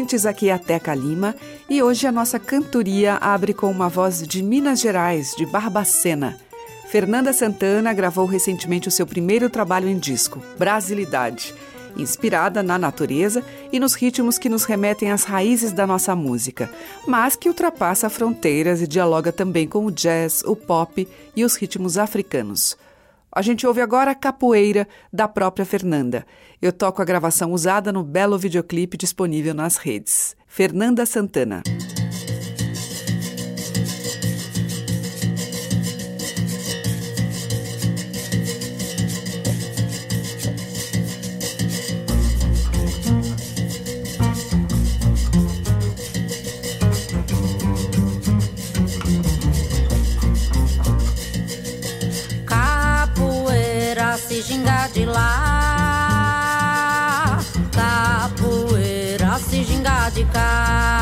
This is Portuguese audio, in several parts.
Ouvintes, aqui é a Teca Lima e hoje a nossa cantoria abre com uma voz de Minas Gerais, de Barbacena. Fernanda Santana gravou recentemente o seu primeiro trabalho em disco, Brasilidade, inspirada na natureza e nos ritmos que nos remetem às raízes da nossa música, mas que ultrapassa fronteiras e dialoga também com o jazz, o pop e os ritmos africanos. A gente ouve agora Capoeira, da própria Fernanda. Eu toco a gravação usada no belo videoclipe disponível nas redes. Fernanda Santana. Se ginga de lá. Capoeira se ginga de cá.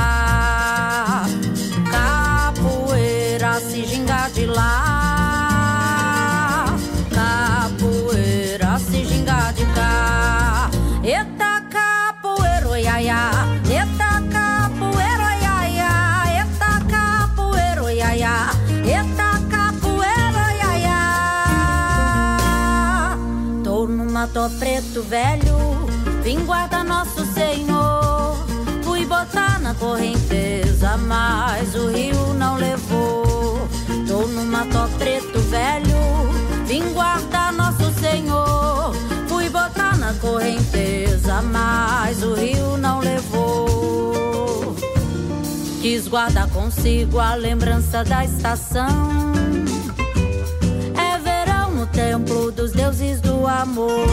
Mato preto velho, vim guardar nosso Senhor. Fui botar na correnteza, mas o rio não levou. Tô no mato preto velho, vim guardar nosso Senhor. Fui botar na correnteza, mas o rio não levou. Quis guardar consigo a lembrança da estação. Templo dos deuses do amor.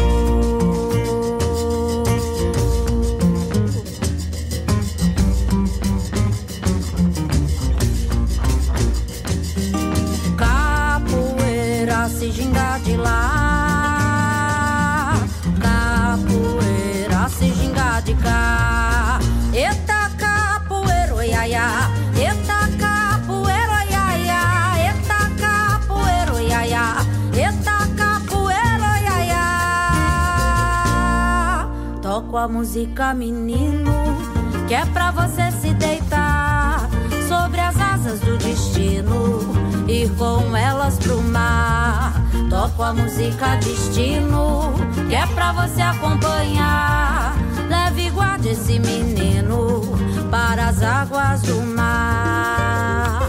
Capoeira se ginga de lá. Toco a música, menino, que é pra você se deitar sobre as asas do destino. Ir com elas pro mar. Toco a música destino, que é pra você acompanhar. Leve e guarde esse menino para as águas do mar.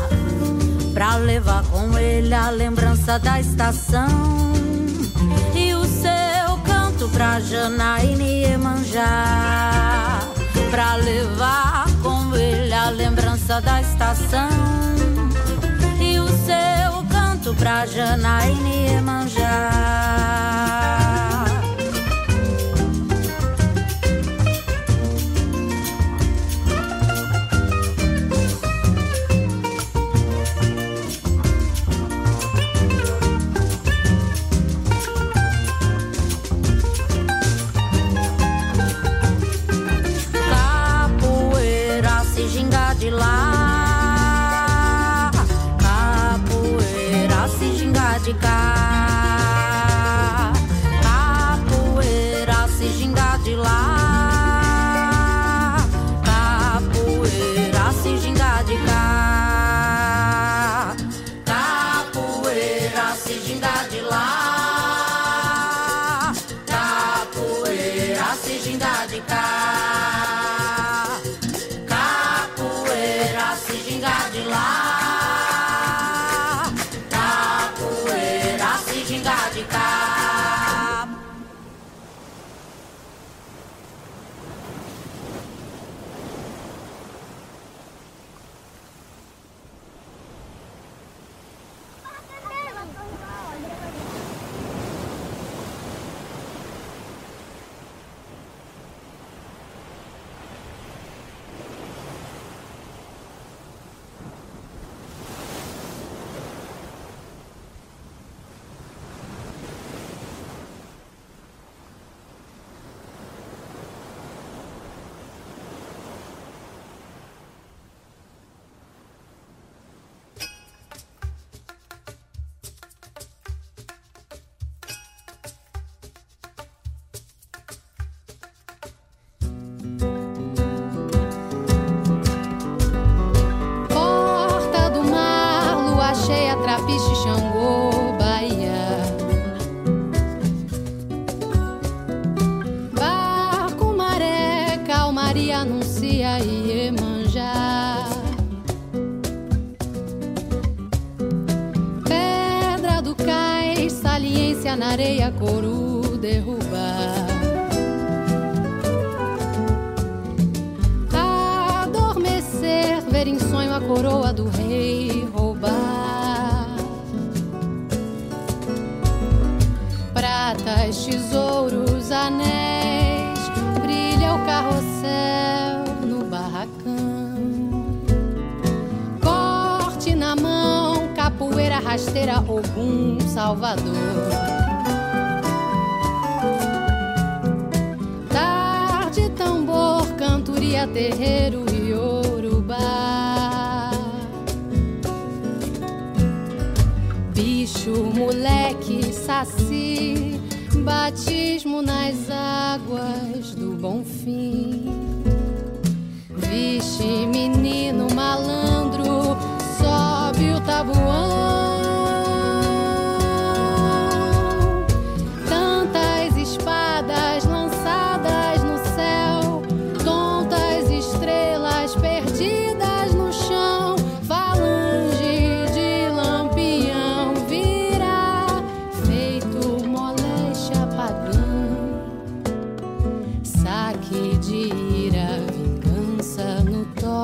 Pra levar com ele a lembrança da estação pra Janaína e Iemanjá. Pra levar com ele a lembrança da estação e o seu canto pra Janaína e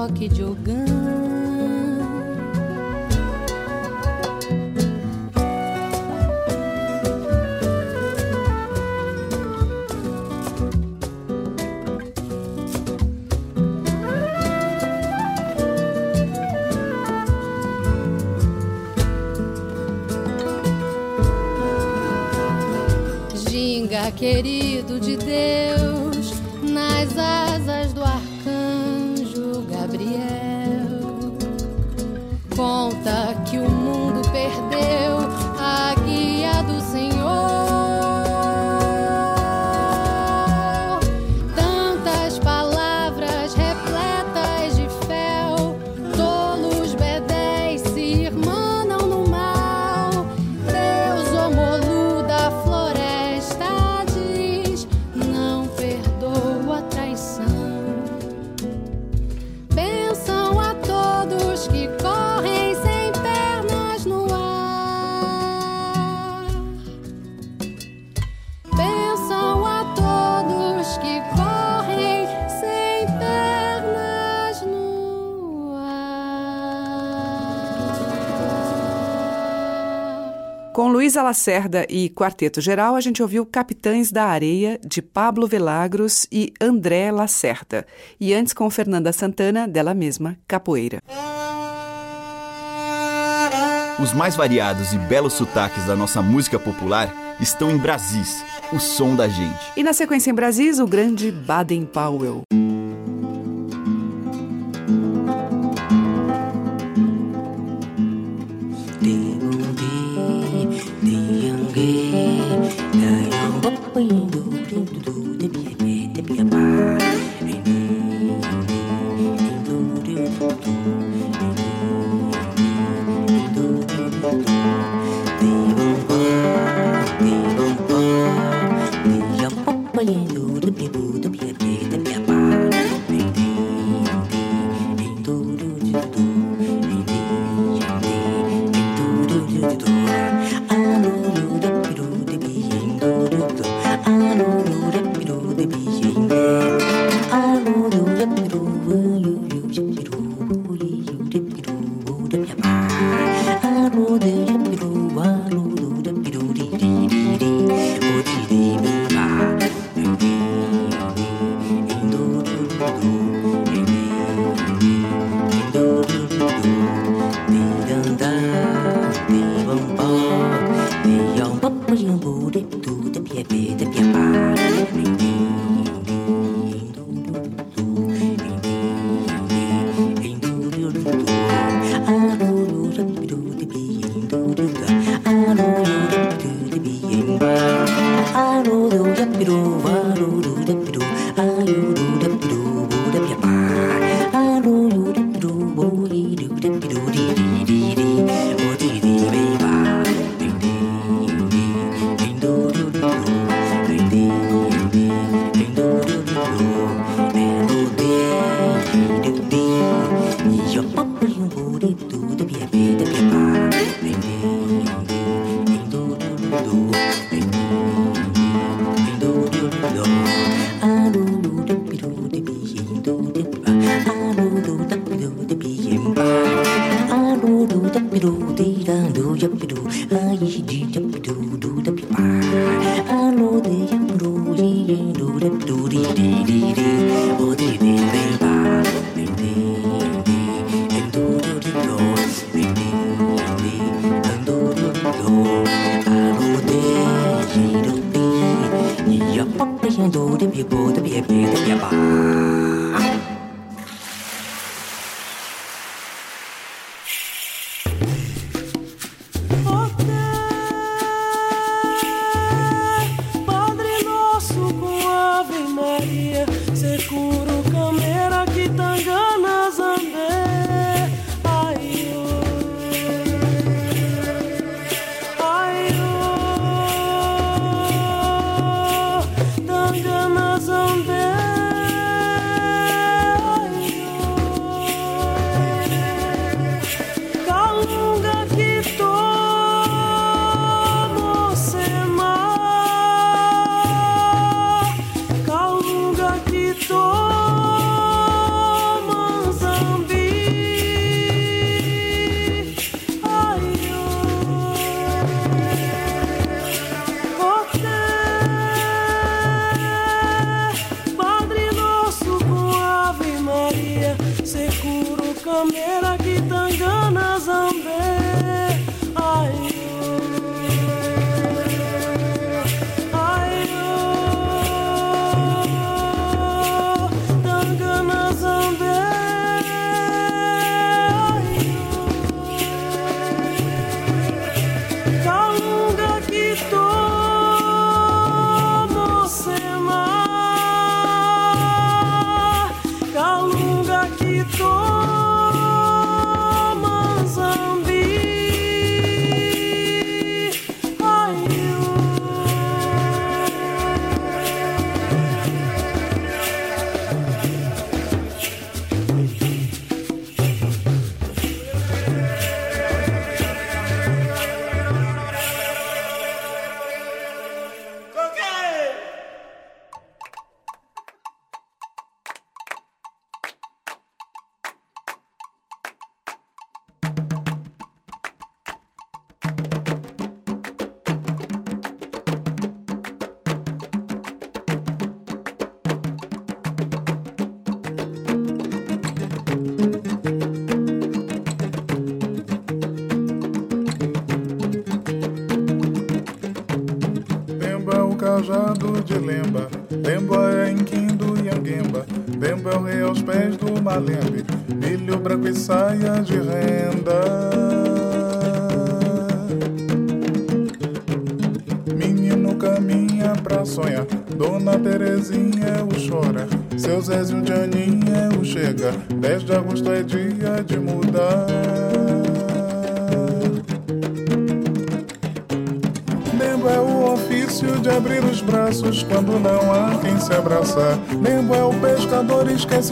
toque de orgão. querido. Luísa Lacerda e Quarteto Geral, a gente ouviu Capitães da Areia, de Pablo Velagros e André Lacerda. E antes com Fernanda Santana, dela mesma, Capoeira. Os mais variados e belos sotaques da nossa música popular estão em Brasis, o som da gente. E na sequência em Brasis, o grande Baden Powell.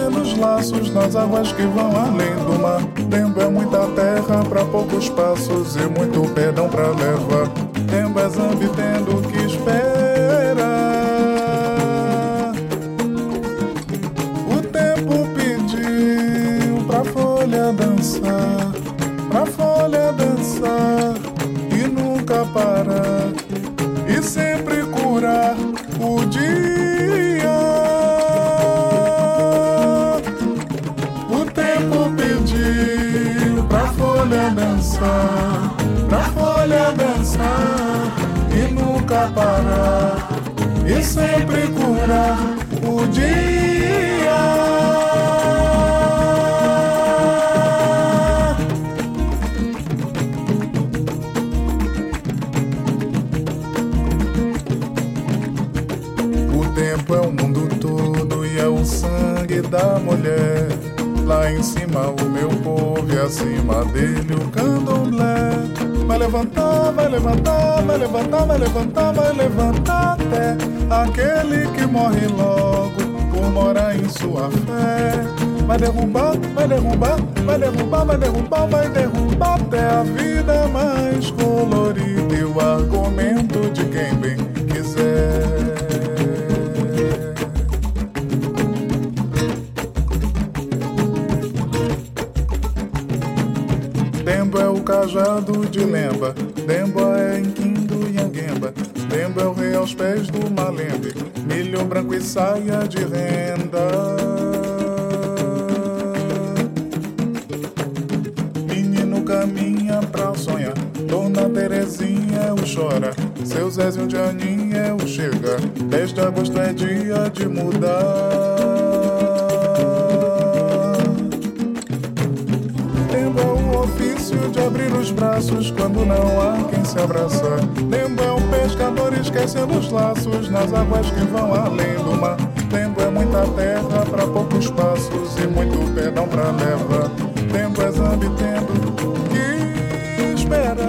Pescador esquecendo os laços nas águas que vão além do mar. Lembo é muita terra para poucos passos e muito perdão para levar. Lembo é zambi tendo que esperar. O tempo pediu pra folha dançar, pra folha dançar e nunca parar e sempre curar o dia. da mulher. Lá em cima o meu povo e acima dele o candomblé. Vai levantar, vai levantar, vai levantar, vai levantar, vai levantar até aquele que morre logo por morar em sua fé. Vai derrubar, vai derrubar, vai derrubar, vai derrubar, vai derrubar até a vida mais colorida e o argumento de quem bem quiser. cajado de lemba, lemba aos pés do malembe, milho branco e saia de renda. Menino caminha pra sonhar, Dona Terezinha o chora, seu Zézio de Aninha o chega. 10 de agosto é dia de mudar. de abrir os braços quando não há quem se abraçar. É um pescador esquecendo os laços nas águas que vão além do mar. Tempo é muita terra para poucos passos e muito perdão pra leva. Tempo é zambi tempo que espera.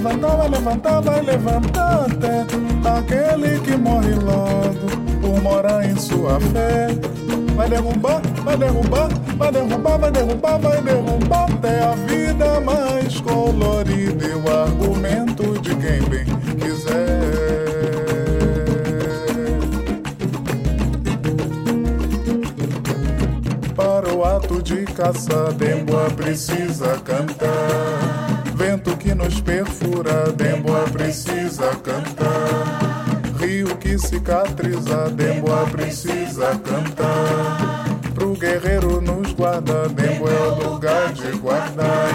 Levantar, vai levantar, vai levantar, até aquele que morre logo por morar em sua fé. Vai derrubar, vai derrubar, vai derrubar, vai derrubar, vai derrubar até a vida mais colorida e o argumento de quem bem quiser. o ato de caça, Demboa precisa cantar. Vento que nos perfura, Demboa precisa cantar. Rio que cicatriza, Demboa precisa cantar. Pro guerreiro nos guarda, Demboa é o lugar de guardar.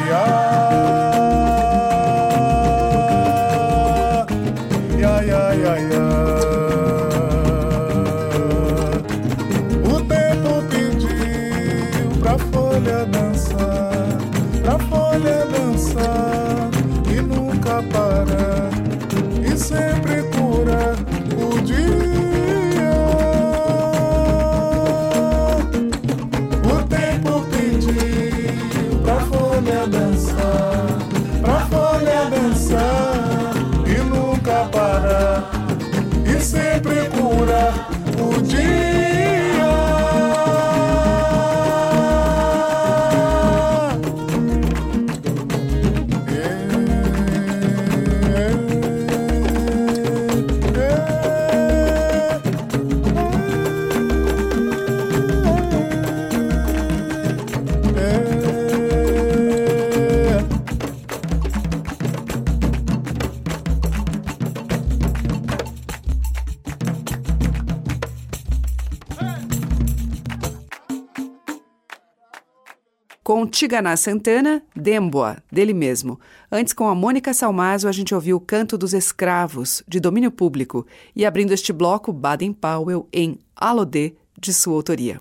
Tiganá Santana, Demboa, dele mesmo. Antes, com a Mônica Salmazo, a gente ouviu o Canto dos Escravos, de domínio público. E abrindo este bloco, Baden Powell em Alodê, de sua autoria.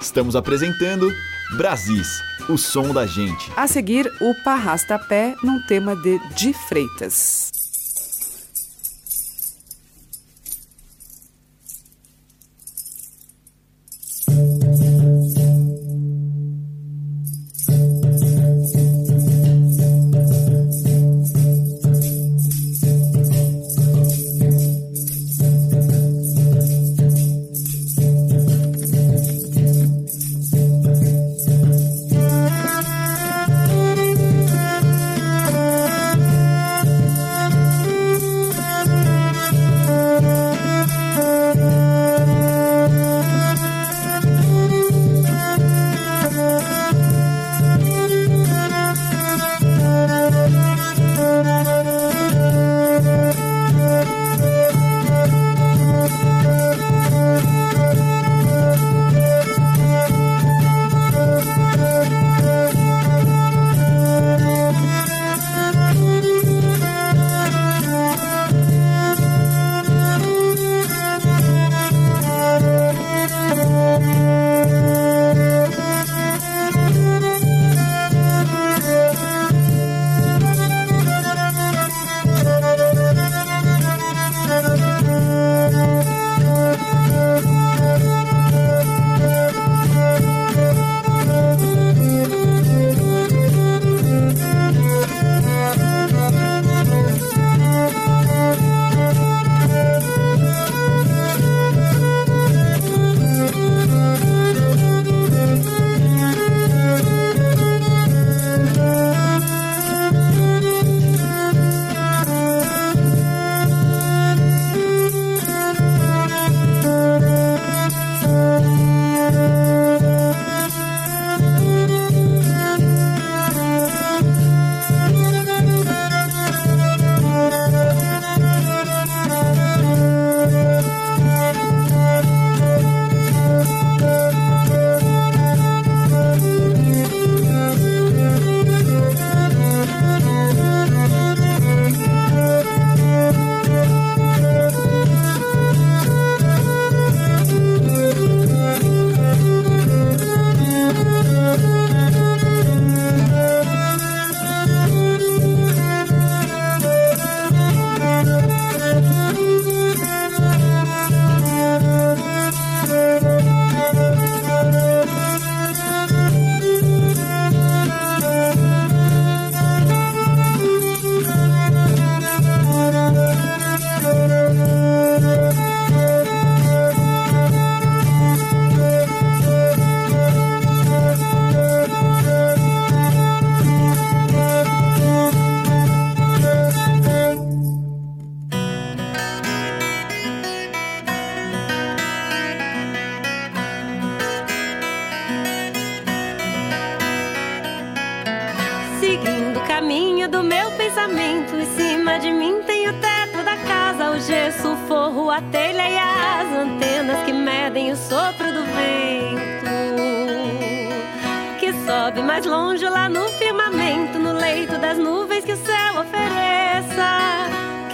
Estamos apresentando Brasis, o som da gente. A seguir, o Parrasta-Pé num tema de Di Freitas.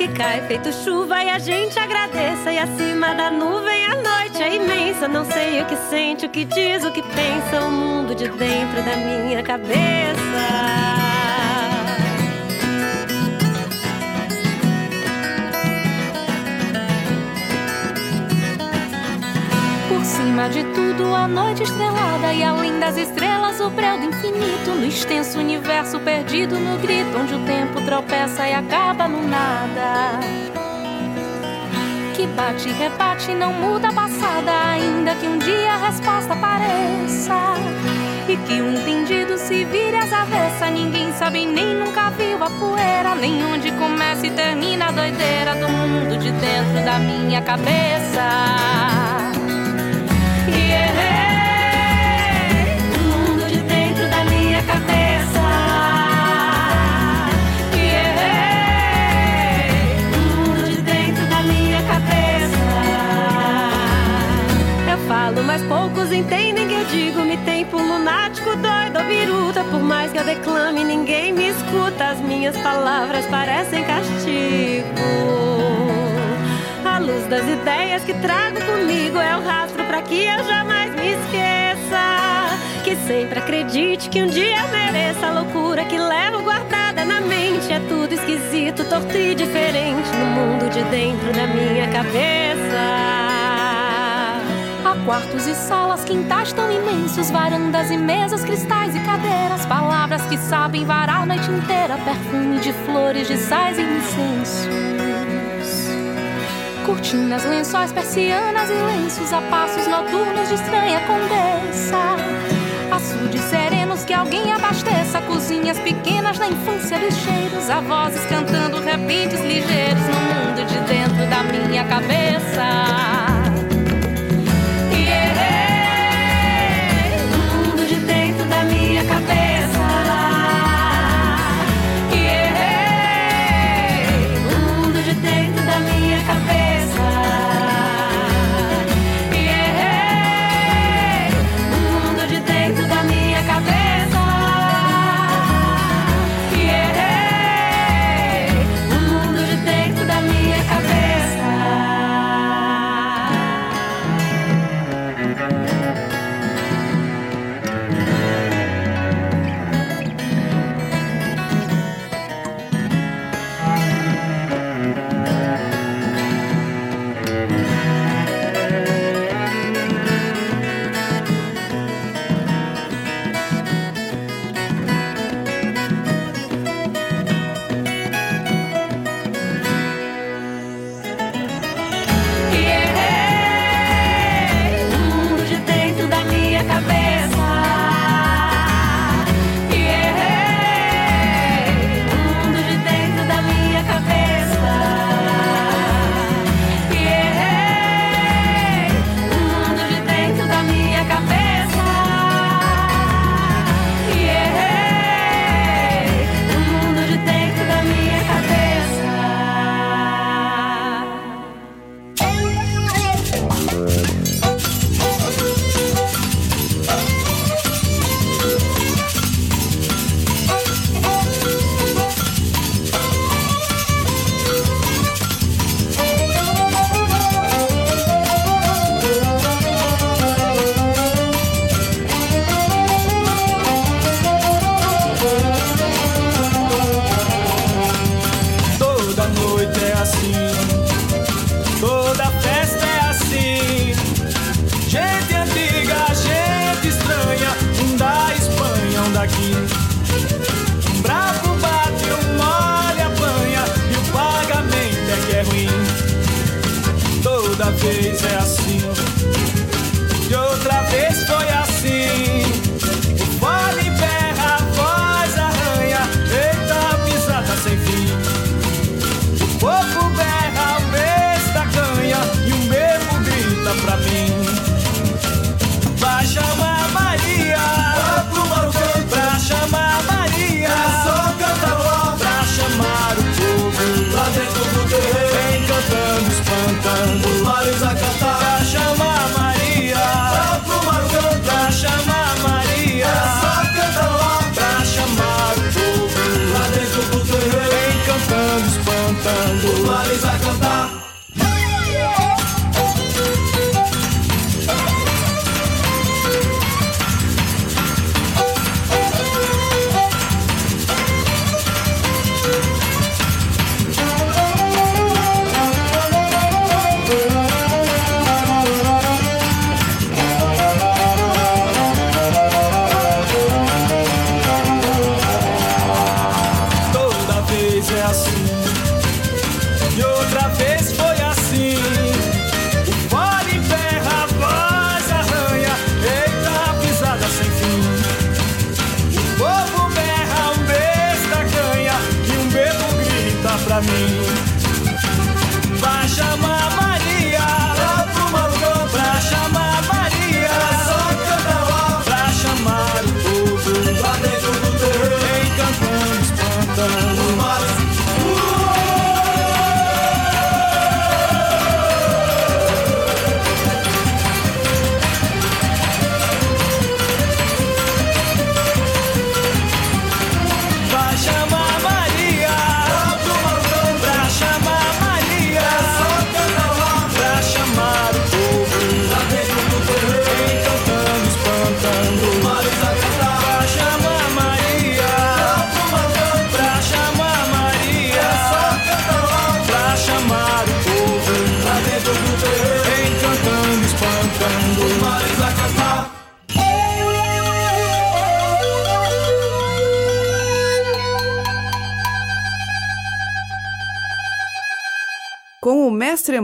Que cai feito chuva e a gente agradeça. E acima da nuvem a noite é imensa. Não sei o que sente, o que diz, o que pensa. O mundo de dentro da minha cabeça. Acima de tudo, a noite estrelada e além das estrelas, o breu do infinito. No extenso universo perdido no grito, onde o tempo tropeça e acaba no nada. Que bate e rebate, não muda a passada, ainda que um dia a resposta apareça. E que o entendido se vire às avessas. Ninguém sabe nem nunca viu a poeira, nem onde começa e termina a doideira do mundo de dentro da minha cabeça. Mas poucos entendem que eu digo. Me tem por lunático, doido ou biruta. Por mais que eu declame, ninguém me escuta. As minhas palavras parecem castigo. A luz das ideias que trago comigo é o rastro para que eu jamais me esqueça. Que sempre acredite que um dia eu mereça a loucura que levo guardada na mente. É tudo esquisito, torto e diferente no mundo de dentro da minha cabeça. Quartos e salas, quintais tão imensos, varandas e mesas, cristais e cadeiras, palavras que sabem varar a noite inteira, perfume de flores, de sais e incensos. Cortinas, lençóis, persianas e lenços A passos noturnos de estranha condessa Açudes serenos que alguém abasteça Cozinhas pequenas na infância dos cheiros A vozes cantando repites ligeiros No mundo de dentro da minha cabeça Cabeça, que errei. Mundo de dentro da minha cabeça.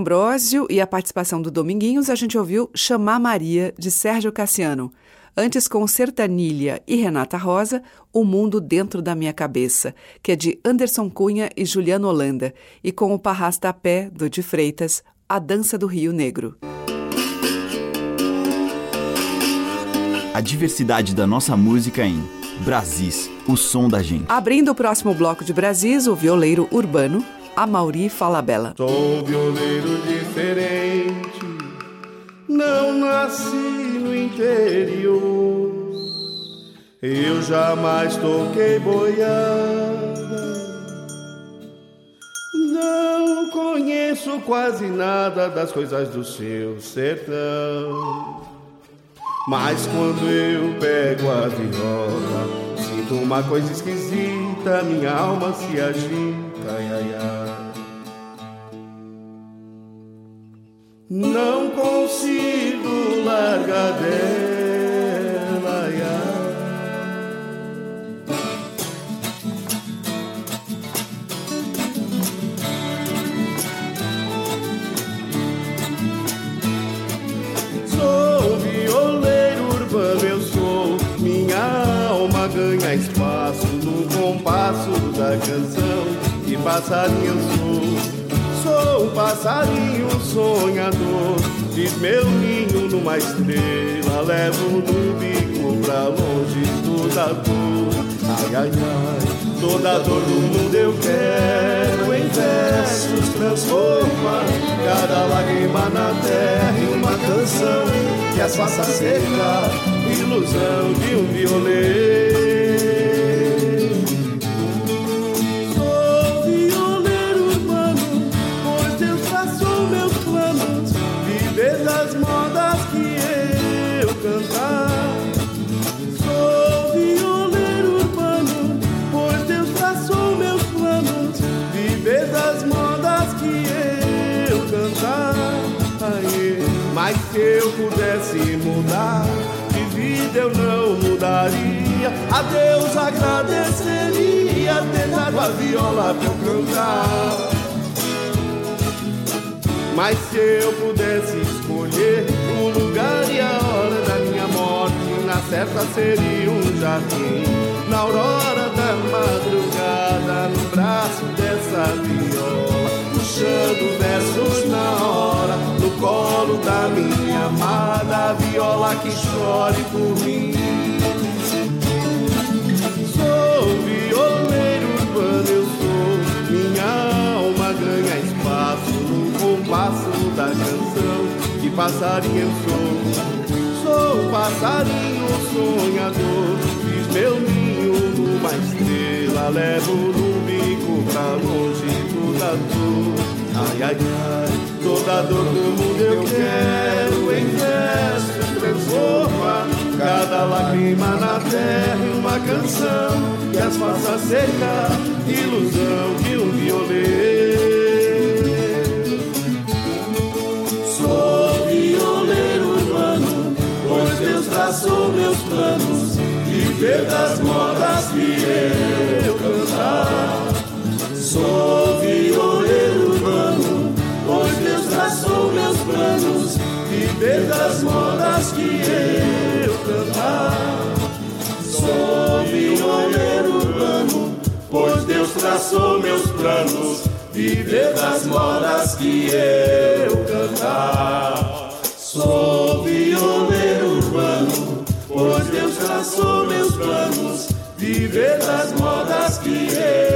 Ambrósio e a participação do Dominguinhos, a gente ouviu Chamar Maria, de Sérgio Cassiano. Antes, com Sertanilha e Renata Rosa, O Mundo Dentro da Minha Cabeça, que é de Anderson Cunha e Juliano Holanda, e com o Parrasta a Pé, do de Freitas, A Dança do Rio Negro. A diversidade da nossa música em Brasis, o som da gente. Abrindo o próximo bloco de Brasis, o violeiro urbano, Amauri Falabella. Sou violeiro diferente, não nasci no interior. Eu jamais toquei boiada, não conheço quase nada das coisas do seu sertão. Mas quando eu pego a viola, sinto uma coisa esquisita, minha alma se agita, Não consigo largar dela. Sou violeiro urbano, eu sou. Minha alma ganha espaço no compasso da canção. E passarinho eu sou. Sou um passarinho sonhador. Fiz meu ninho numa estrela. Levo no bico pra longe toda dor. Ai, ai, ai. Toda dor do mundo eu quero em versos transformar cada lágrima na terra em uma canção que as faça secar, ilusão de um violeiro. Mas se eu pudesse mudar, de vida eu não mudaria. A Deus agradeceria ter dado a viola pra eu cantar. Mas se eu pudesse escolher o lugar e a hora da minha morte, na certa seria um jardim. Na aurora da madrugada, no braço dessa viola, puxando versos na hora, colo da minha amada, viola que chore por mim. Sou violeiro urbano, eu sou. Minha alma ganha espaço no compasso da canção. Que passarinho eu sou. Sou passarinho sonhador. Fiz meu ninho numa estrela. Levo no bico pra longe toda dor. Ai, ai, ai. Toda dor do mundo eu quero em verso transformar. Cada lágrima na terra em uma canção que as faça secar, ilusão de um violeiro. Sou violeiro urbano, pois Deus traçou meus planos, viver das modas que eu cantar. Sou violeiro das modas que eu cantar. Sou violeiro urbano, pois Deus traçou meus planos, viver das modas que eu cantar. Sou violeiro urbano, pois Deus traçou meus planos, viver das modas que eu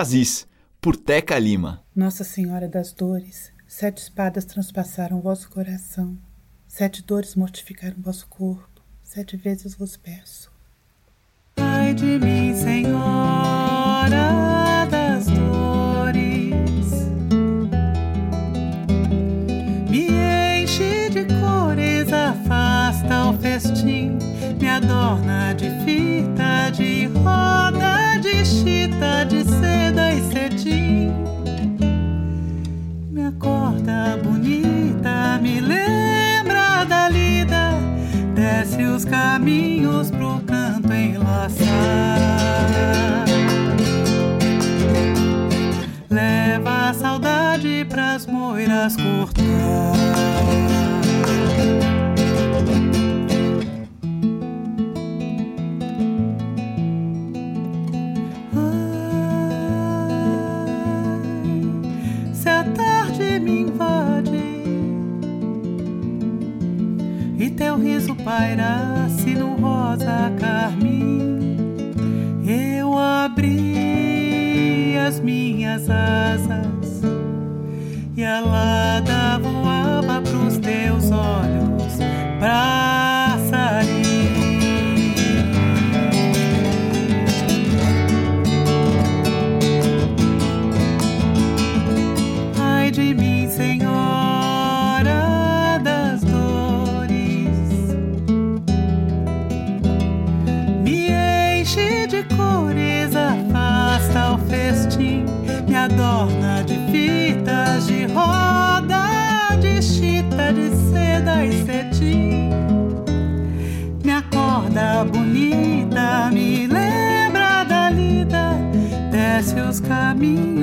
Brasis, por Teca Lima. Nossa Senhora das Dores, sete espadas transpassaram vosso coração, sete dores mortificaram vosso corpo, sete vezes vos peço. Ai de mim, Senhora das Dores, me enche de cores, afasta o festim, me adorna de fita, de roda, de chita, de seda e cetim. Me acorda bonita, me lembra da lida, desce os caminhos pro canto enlaçar. Leva a saudade pra pras moiras cortar. Pairasse no rosa carmim, eu abri as minhas asas e a lada voava pros teus olhos, passarinho. Os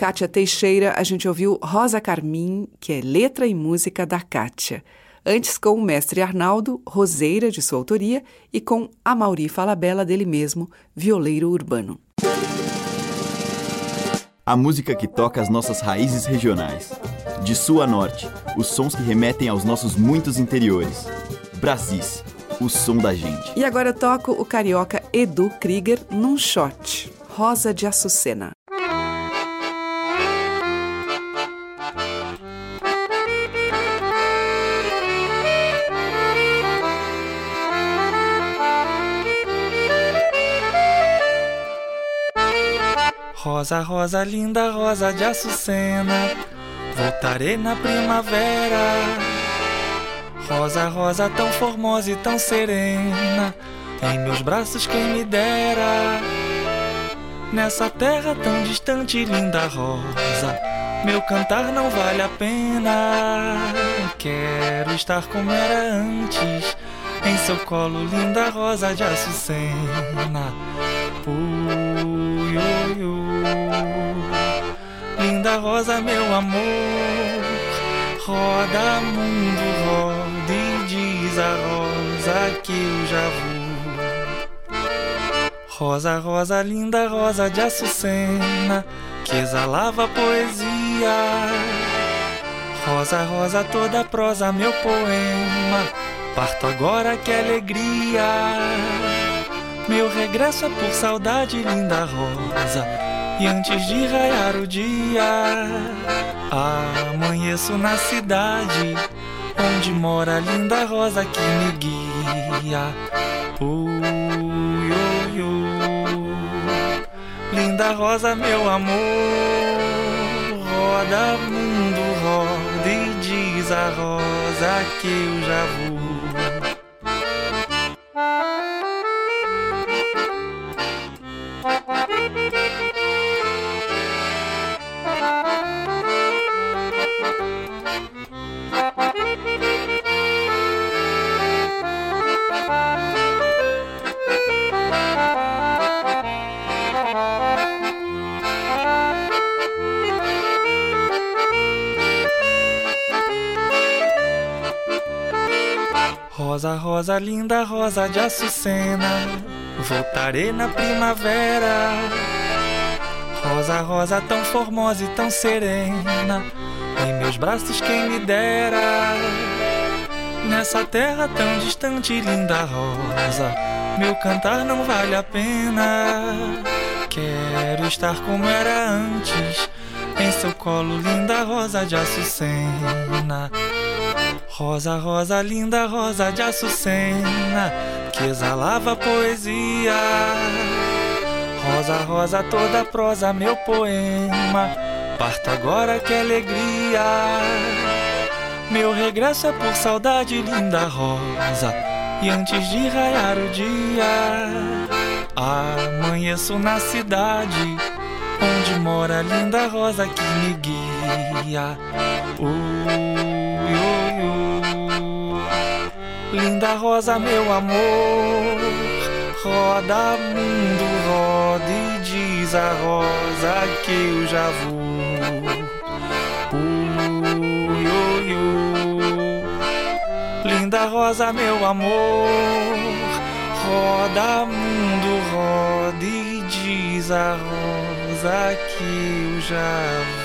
Kátia Teixeira, a gente ouviu Rosa Carmim, que é letra e música da Kátia. Antes, com o mestre Arnaldo, Roseira, de sua autoria, e com Amauri Falabella, dele mesmo, violeiro urbano. A música que toca as nossas raízes regionais. De sul a norte, os sons que remetem aos nossos muitos interiores. Brasis, o som da gente. E agora eu toco o carioca Edu Krieger num shot. Rosa de Açucena. Rosa, rosa linda, rosa de açucena, voltarei na primavera. Rosa, rosa tão formosa e tão serena, em meus braços quem me dera. Nessa terra tão distante, linda rosa, meu cantar não vale a pena. Quero estar como era antes, em seu colo, linda rosa de açucena. Ui, Linda rosa, meu amor, roda mundo, roda e diz a rosa que eu já vou. Rosa, rosa, linda rosa de açucena, que exalava poesia. Rosa, rosa, toda prosa, meu poema, parto agora que alegria. Meu regresso é por saudade, linda rosa. E antes de raiar o dia, amanheço na cidade onde mora a linda rosa que me guia. Ui, ui, ui. Linda rosa, meu amor, roda mundo, roda e diz a rosa que eu já vou. Rosa, rosa, linda rosa de açucena, voltarei na primavera. Rosa, rosa tão formosa e tão serena, em meus braços quem me dera. Nessa terra tão distante, linda rosa, meu cantar não vale a pena. Quero estar como era antes, em seu colo, linda rosa de açucena. Rosa, rosa, linda rosa de açucena, que exalava poesia. Rosa, rosa, toda prosa, meu poema. Parto agora, que alegria. Meu regresso é por saudade, linda rosa. E antes de raiar o dia, amanheço na cidade onde mora a linda rosa que me guia. Ui, Linda rosa, meu amor, roda mundo, roda e diz a rosa que eu já vou. Ui, ui. Linda rosa, meu amor, roda mundo, roda e diz a rosa que eu já vou.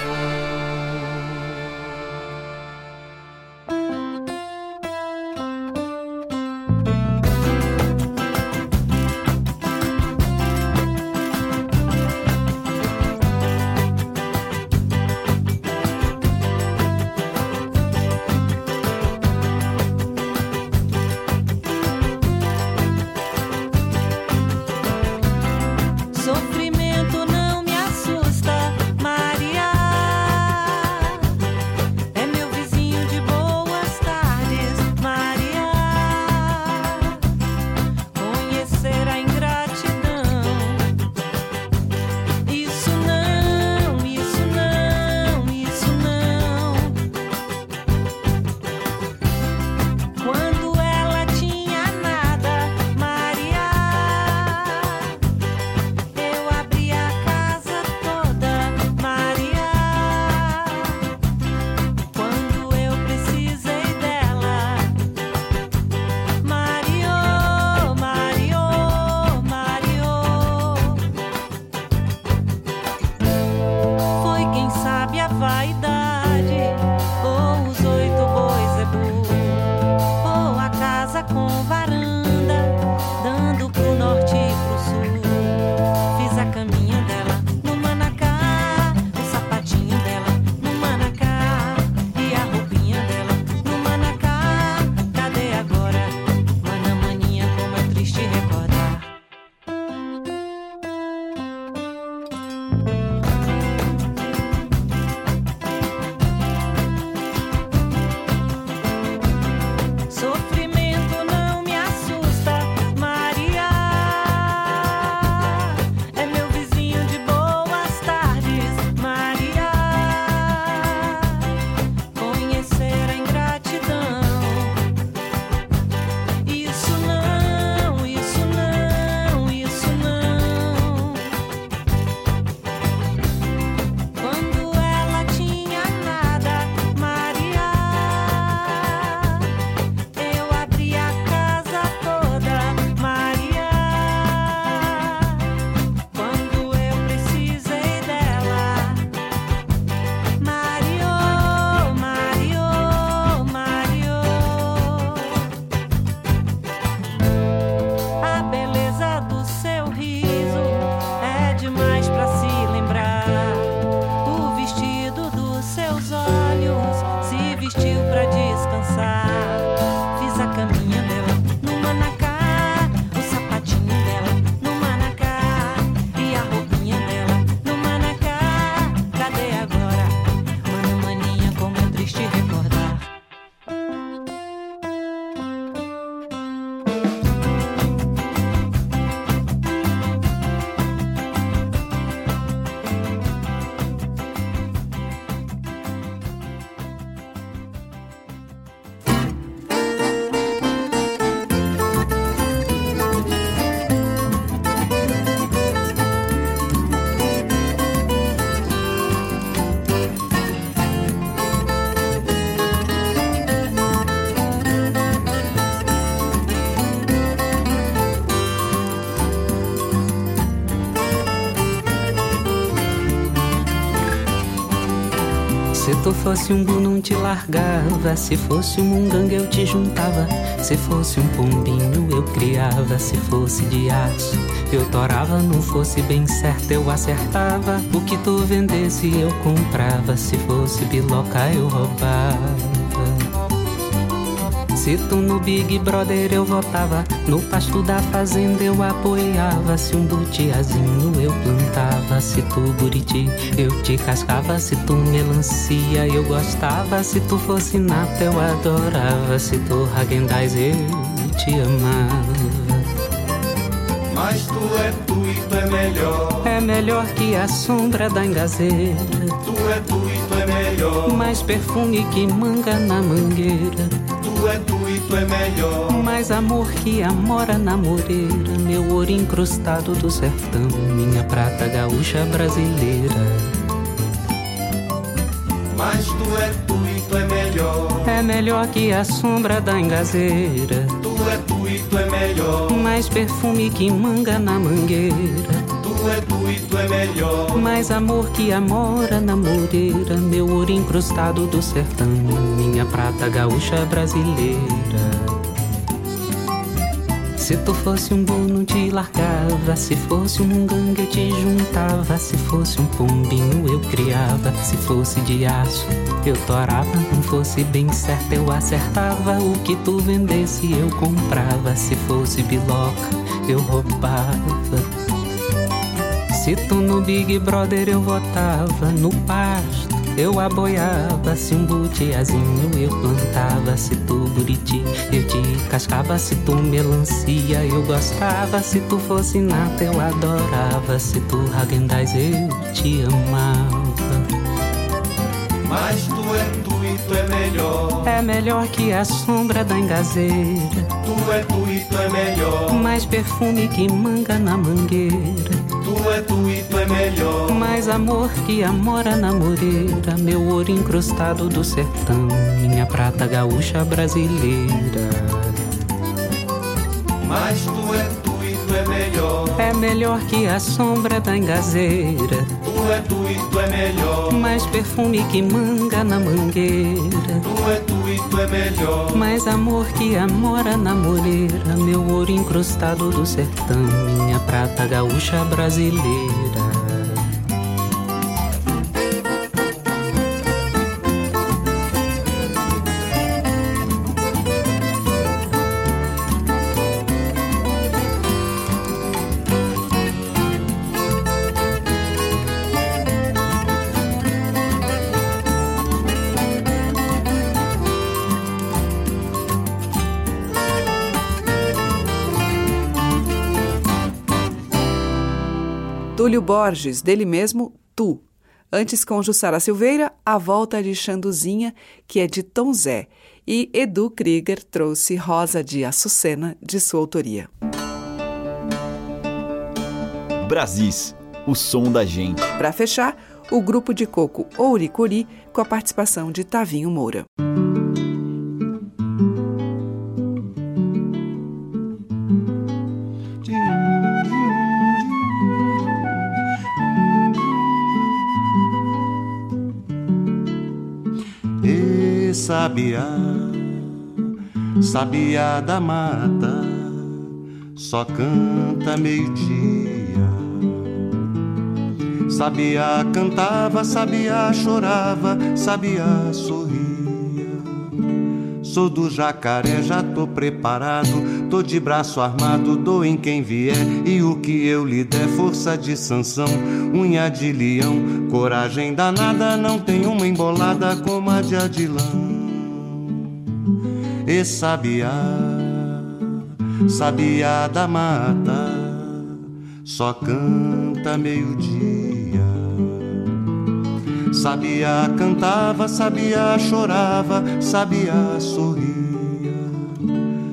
Fosse um bu, não te largava. Se fosse um munganga, eu te juntava. Se fosse um pombinho, eu criava. Se fosse de aço, eu torava. Não fosse bem certo, eu acertava. O que tu vendesse, eu comprava. Se fosse biloca, eu roubava. Se tu no Big Brother eu votava, no pasto da fazenda eu apoiava. Se um butiazinho eu plantava, se tu buriti eu te cascava. Se tu melancia eu gostava, se tu fosse nata eu adorava. Se tu Hagendaz eu te amava. Mas tu é tu e tu é melhor. É melhor que a sombra da engazeira. Tu é tu e tu é melhor. Mais perfume que manga na mangueira. Tu é melhor. Mais amor que amora na moreira. Meu ouro incrustado do sertão. Minha prata gaúcha brasileira. Mas tu é tu e tu é melhor. É melhor que a sombra da engazeira. Tu é tu e tu é melhor. Mais perfume que manga na mangueira. É tu é melhor. Mais amor que amora na moreira. Meu ouro incrustado do sertão. Minha prata gaúcha brasileira. Se tu fosse um bom, não te largava. Se fosse um munganga, eu te juntava. Se fosse um pombinho, eu criava. Se fosse de aço, eu torava. Não fosse bem certo, eu acertava. O que tu vendesse, eu comprava. Se fosse biloca, eu roubava. Se tu no Big Brother eu votava, no pasto eu aboiava. Se um butiazinho eu plantava, se tu buriti eu te cascava. Se tu melancia eu gostava, se tu fosse nata eu adorava. Se tu Hagendaz eu te amava. Mas tu é tu e tu é melhor. É melhor que a sombra da engazeira. Tu é tu e tu é melhor. Mais perfume que manga na mangueira. Tu é tu e tu é melhor. Mais amor que amora na moreira. Meu ouro incrustado do sertão. Minha prata gaúcha brasileira. Mas tu é tu e tu é melhor. É melhor que a sombra da engazeira. Tu é tu e tu é melhor. Mais perfume que manga na mangueira. Tu é tu e tu é melhor. Mais amor que amora na moreira. Meu ouro incrustado do sertão. Minha prata gaúcha brasileira. Túlio Borges, dele mesmo, Tu. Antes com Jussara Silveira, A Volta de Xanduzinha, que é de Tom Zé. E Edu Krieger trouxe Rosa de Açucena, de sua autoria. Brasis, o som da gente. Para fechar, o grupo de coco Ouricuri, com a participação de Tavinho Moura. Sabiá, sabiá da mata, só canta meio-dia. Sabiá cantava, sabiá chorava, sabiá sorria. Sou do jacaré, já tô preparado, tô de braço armado, dou em quem vier. E o que eu lhe der, força de sanção, unha de leão, coragem danada, não tem uma embolada como a de Adilão e sabiá, sabiá da mata, só canta meio-dia. Sabiá cantava, sabiá chorava, sabiá sorria.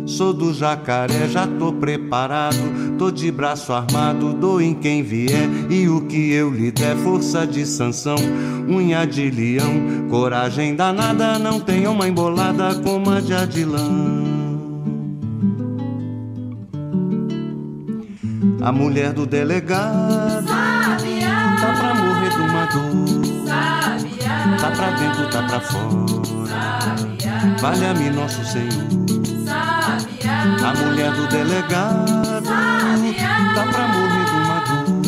Sou do jacaré, já tô preparado, tô de braço armado, dou em quem vier. E o que eu lhe der, força de sanção, unha de leão, coragem danada, não tem uma embolada como a de Adilão. A mulher do delegado Sabiá, tá pra morrer de uma dor. Sabiá, Tá pra dentro, tá pra fora. Valha-me nosso Senhor. A mulher do delegado tá pra morrer do maduro.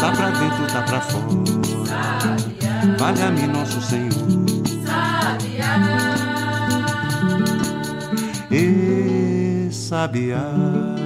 Tá pra dentro, tá pra fora. Valha-me nosso Senhor. E sabiá.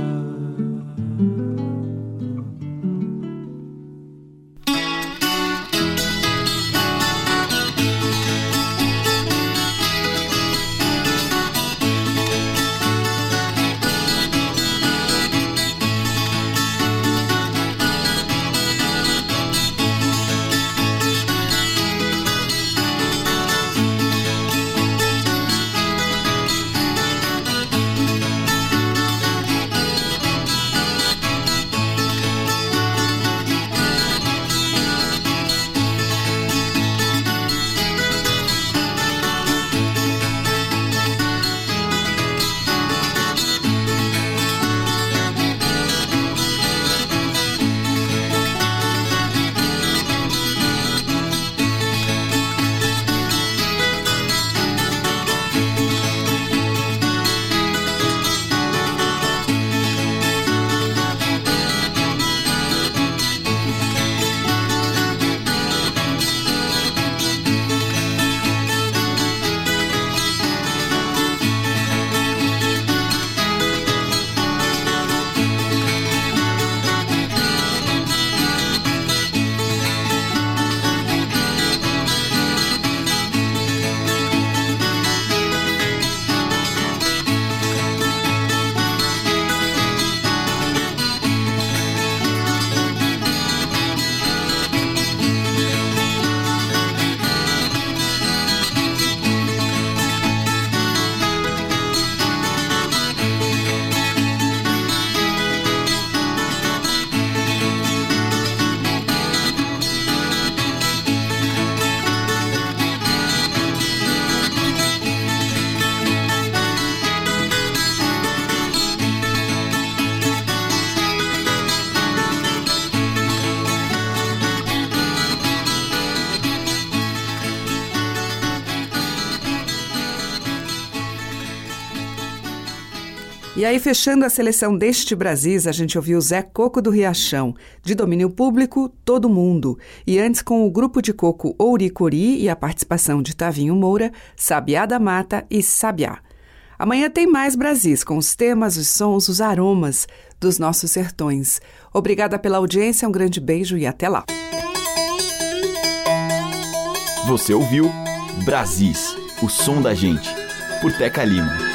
E aí, fechando a seleção deste Brasis, a gente ouviu Zé Coco do Riachão, de domínio público, Todo Mundo. E antes, com o grupo de coco Ouricori e a participação de Tavinho Moura, Sabiá da Mata e Sabiá. Amanhã tem mais Brasis, com os temas, os sons, os aromas dos nossos sertões. Obrigada pela audiência, um grande beijo e até lá. Você ouviu Brasis, o som da gente, por Teca Lima.